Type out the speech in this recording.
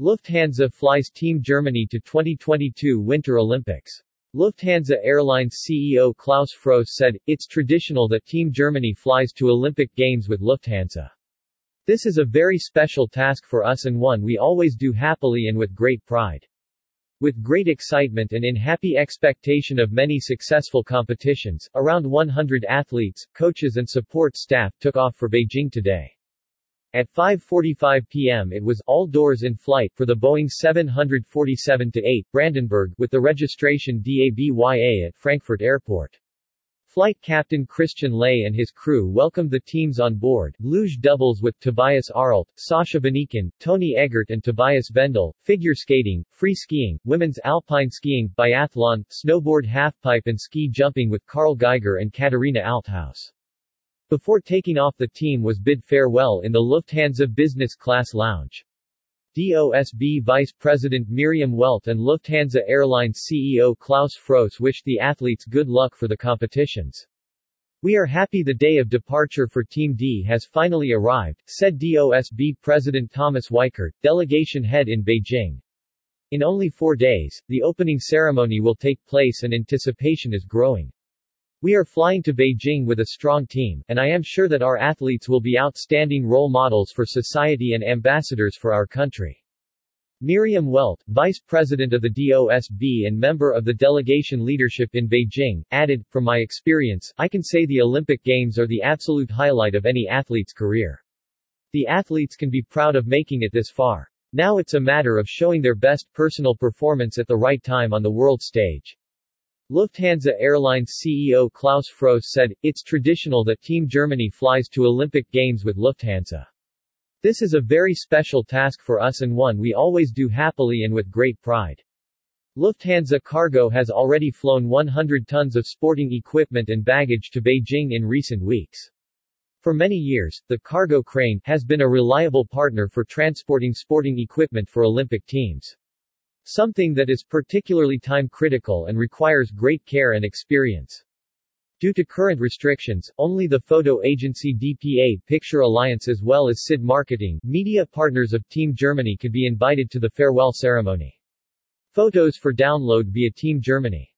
Lufthansa flies Team Germany to 2022 Winter Olympics. Lufthansa Airlines CEO Klaus Froese said, It's traditional that Team Germany flies to Olympic Games with Lufthansa. This is a very special task for us and one we always do happily and with great pride. With great excitement and in happy expectation of many successful competitions, around 100 athletes, coaches and support staff took off for Beijing today. At 5.45 p.m. it was all doors in flight for the Boeing 747-8 Brandenburg with the registration DABYA at Frankfurt Airport. Flight captain Christian Ley and his crew welcomed the teams on board, luge doubles with Tobias Arlt, Sascha Benecken, Toni Eggert and Tobias Wendl, figure skating, free skiing, women's alpine skiing, biathlon, snowboard halfpipe and ski jumping with Karl Geiger and Katharina Althaus. Before taking off the team was bid farewell in the Lufthansa business class lounge. DOSB Vice President Miriam Welte and Lufthansa Airlines CEO Klaus Froese wished the athletes good luck for the competitions. We are happy the day of departure for Team D has finally arrived, said DOSB President Thomas Weikert, delegation head in Beijing. In only four days, the opening ceremony will take place and anticipation is growing. We are flying to Beijing with a strong team, and I am sure that our athletes will be outstanding role models for society and ambassadors for our country. Miriam Welte, Vice President of the DOSB and member of the delegation leadership in Beijing, added, From my experience, I can say the Olympic Games are the absolute highlight of any athlete's career. The athletes can be proud of making it this far. Now it's a matter of showing their best personal performance at the right time on the world stage. Lufthansa Airlines CEO Klaus Froese said, It's traditional that Team Germany flies to Olympic Games with Lufthansa. This is a very special task for us and one we always do happily and with great pride. Lufthansa Cargo has already flown 100 tons of sporting equipment and baggage to Beijing in recent weeks. For many years, the cargo crane has been a reliable partner for transporting sporting equipment for Olympic teams. Something that is particularly time-critical and requires great care and experience. Due to current restrictions, only the photo agency DPA Picture Alliance as well as SID Marketing, media partners of Team Germany could be invited to the farewell ceremony. Photos for download via Team Germany